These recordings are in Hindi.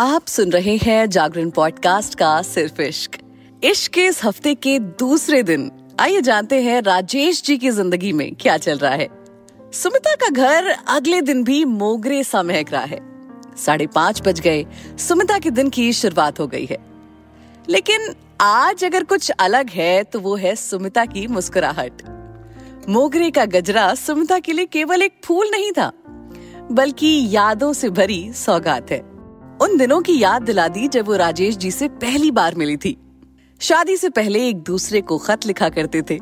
आप सुन रहे हैं जागरण पॉडकास्ट का सिर्फ़ इश्क। इश्क के इस हफ़्ते के दूसरे दिन। आइए जानते हैं राजेश जी की ज़िंदगी में क्या चल रहा है। सुमिता का घर अगले दिन भी मोगरे सा महक रहा है। साढ़े पाँच बज गए। सुमिता के दिन की शुरुआत हो गई है। लेकिन आज अगर कुछ अलग है तो वो है सुमिता की मुस्कुराहट। मोगरे का गजरा सुमिता के लिए केवल एक फूल नहीं था, बल्कि यादों से भरी सौगात है। उन दिनों की याद दिला दी जब वो राजेश जी से पहली बार मिली थी। शादी से पहले एक दूसरे को खत लिखा करते थे।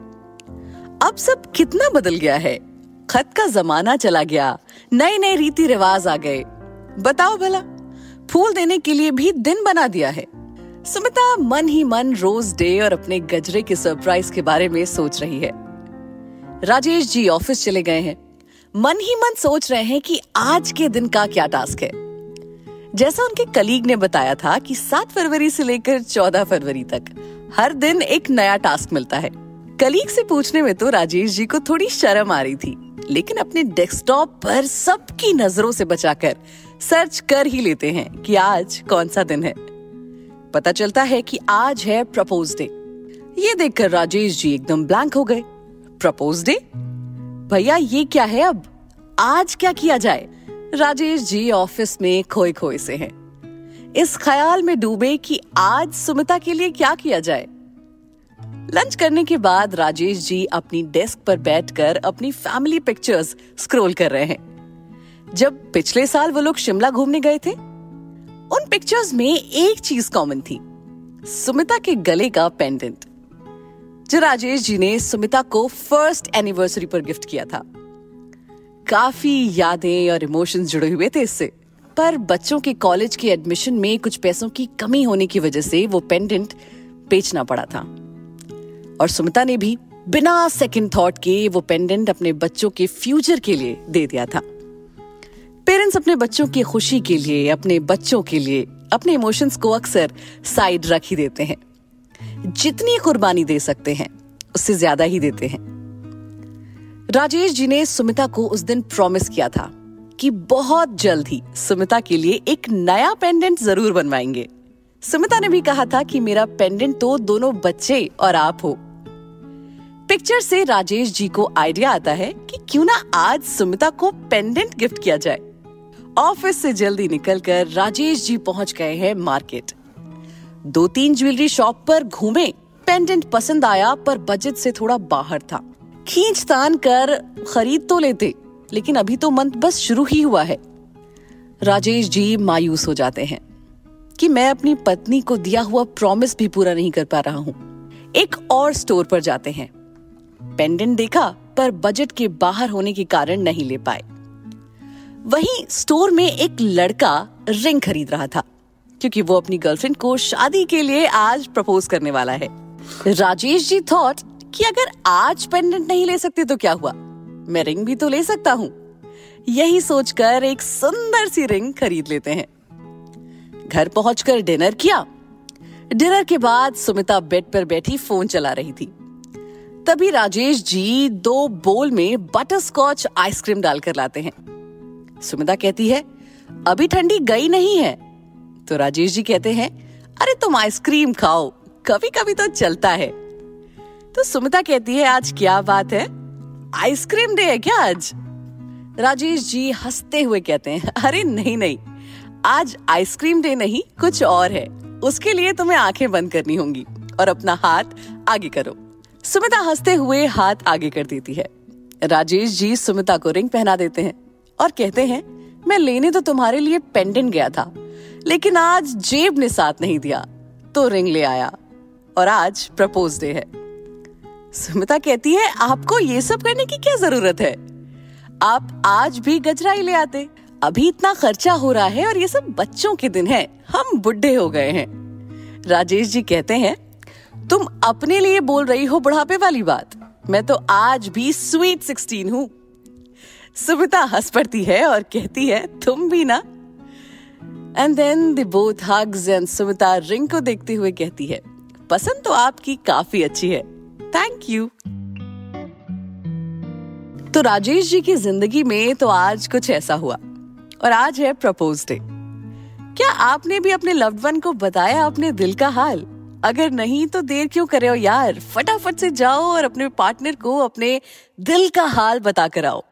अब सब कितना बदल गया है। खत का जमाना चला गया। नए नए रीति रिवाज आ गए। बताओ भला, फूल देने के लिए भी दिन बना दिया है। सुमिता मन ही मन रोज डे और अपने गजरे के सरप्राइज़ के बारे में सोच रही है। राजेश जी ऑफ़िस चले गए हैं। मन ही मन सोच रहे हैं कि आज के दिन का क्या टास्क है। जैसा उनके कलीग ने बताया था कि 7 फरवरी से लेकर 14 फरवरी तक हर दिन एक नया टास्क मिलता है। कलीग से पूछने में तो राजेश जी को थोड़ी शर्म आ रही थी, लेकिन अपने डेस्कटॉप पर सबकी नज़रों से बचाकर सर्च कर ही लेते हैं कि आज कौन सा दिन है। पता चलता है कि आज है प्रपोज डे। ये देखकर राजेश जी एकदम ब्लैंक हो गए। Propose day? भैया, ये क्या है अब? आज क्या किया जाए? राजेश जी ऑफ़िस में खोए खोए से हैं। इस ख्याल में डूबे कि आज सुमिता के लिए क्या किया जाए? लंच करने के बाद राजेश जी अपनी डेस्क पर बैठकर अपनी फैमिली पिक्चर्स स्क्रॉल कर रहे हैं। जब पिछले साल वो लोग शिमला घूमने गए थे, उन पिक्चर्स में एक चीज़ कॉमन थी, सुमिता के गले का पेंडेंट जो राजेश जी ने सुमिता को फ़र्स्ट एनिवर्सरी पर गिफ्ट किया था काफ़ी यादें और इमोशंस जुड़े हुए थे इससे। पर बच्चों के कॉलेज के एडमिशन में कुछ पैसों की कमी होने की वजह से वो पेंडेंट बेचना पड़ा था। और सुमिता ने भी बिना सेकंड थॉट के वो पेंडेंट अपने बच्चों के फ्यूचर के लिए दे दिया था। पेरेंट्स अपने बच्चों की खुशी के लिए, अपने बच्चों के लिए, अपने इमोशंस को अक्सर साइड रख ही देते हैं। जितनी कुर्बानी दे सकते हैं, उससे ज़्यादा ही देते हैं। राजेश जी ने सुमिता को उस दिन प्रॉमिस किया था कि बहुत जल्द ही सुमिता के लिए एक नया पेंडेंट ज़रूर बनवाएँगे। सुमिता ने भी कहा था कि मेरा पेंडेंट तो दोनों बच्चे और आप हो। पिक्चर से राजेश जी को आइडिया आता है कि क्यों ना आज सुमिता को पेंडेंट गिफ्ट किया जाए। ऑफ़िस से जल्दी निकलकर राजेश जी पहुँच गए हैं मार्केट दो तीन ज्वेलरी शॉप पर घूमे पेंडेंट पसंद आया पर बजट से थोड़ा बाहर था। खींच तान कर खरीद तो लेते, लेकिन अभी तो मंथ बस शुरू ही हुआ है। राजेश जी मायूस हो जाते हैं कि मैं अपनी पत्नी को दिया हुआ प्रॉमिस भी पूरा नहीं कर पा रहा हूँ। एक और स्टोर पर जाते हैं। पेंडेंट देखा, पर बजट के बाहर होने के कारण नहीं ले पाए। वहीं स्टोर में एक लड़का रिंग खरीद रहा था, क्योंकि वो अपनी गर्लफ्रेंड को शादी के लिए आज प्रपोज करने वाला है। राजेश जी थॉट कि अगर आज पेंडेंट नहीं ले सकते तो क्या हुआ? मैं रिंग भी तो ले सकता हूँ। यही सोचकर एक सुंदर सी रिंग खरीद लेते हैं। घर पहुंचकर डिनर किया। डिनर के बाद सुमिता बेड पर बैठी फ़ोन चला रही थी। तभी राजेश जी दो बोल में बटर स्कॉच आइसक्रीम डालकर लाते हैं। सुमिता कहती है, अभी ठंडी गई नहीं है। तो राजेश जी कहते हैं, अरे तुम आइसक्रीम खाओ कभी कभी तो चलता है। तो सुमिता कहती है, आज क्या बात है? आइसक्रीम डे है क्या आज? राजेश जी हँसते हुए कहते हैं, अरे नहीं नहीं, आज आइसक्रीम डे नहीं, कुछ और है। उसके लिए तुम्हें आँखें बंद करनी होंगी और अपना हाथ आगे करो। सुमिता हँसते हुए हाथ आगे कर देती है। राजेश जी सुमिता को रिंग पहना देते हैं और कहते हैं, मैं लेने तो तुम्हारे लिए पेंडेंट गया था, लेकिन आज जेब ने साथ नहीं दिया तो रिंग ले आया और आज प्रपोज डे है। सुमिता कहती है, आपको ये सब करने की क्या ज़रूरत है? आप आज भी गजरा ही ले आते। अभी इतना खर्चा हो रहा है और ये सब बच्चों के दिन है। हम बुढ़े हो गए हैं। राजेश जी कहते हैं, तुम अपने लिए बोल रही हो बुढ़ापे वाली बात। मैं तो आज भी स्वीट सिक्सटीन हूँ। सुमिता हंस पड़ती है और कहती है, तुम भी ना। And then the both hugs and Sumita ring को देखते हुए कहती है, पसंद तो आपकी काफ़ी अच्छी है। थैंक यू तो राजेश जी की ज़िंदगी में तो आज कुछ ऐसा हुआ। और आज है प्रपोज डे। क्या आपने भी अपने लव्ड वन को बताया अपने दिल का हाल? अगर नहीं तो देर क्यों करे हो यार? फटाफट से जाओ और अपने पार्टनर को अपने दिल का हाल बता कर आओ।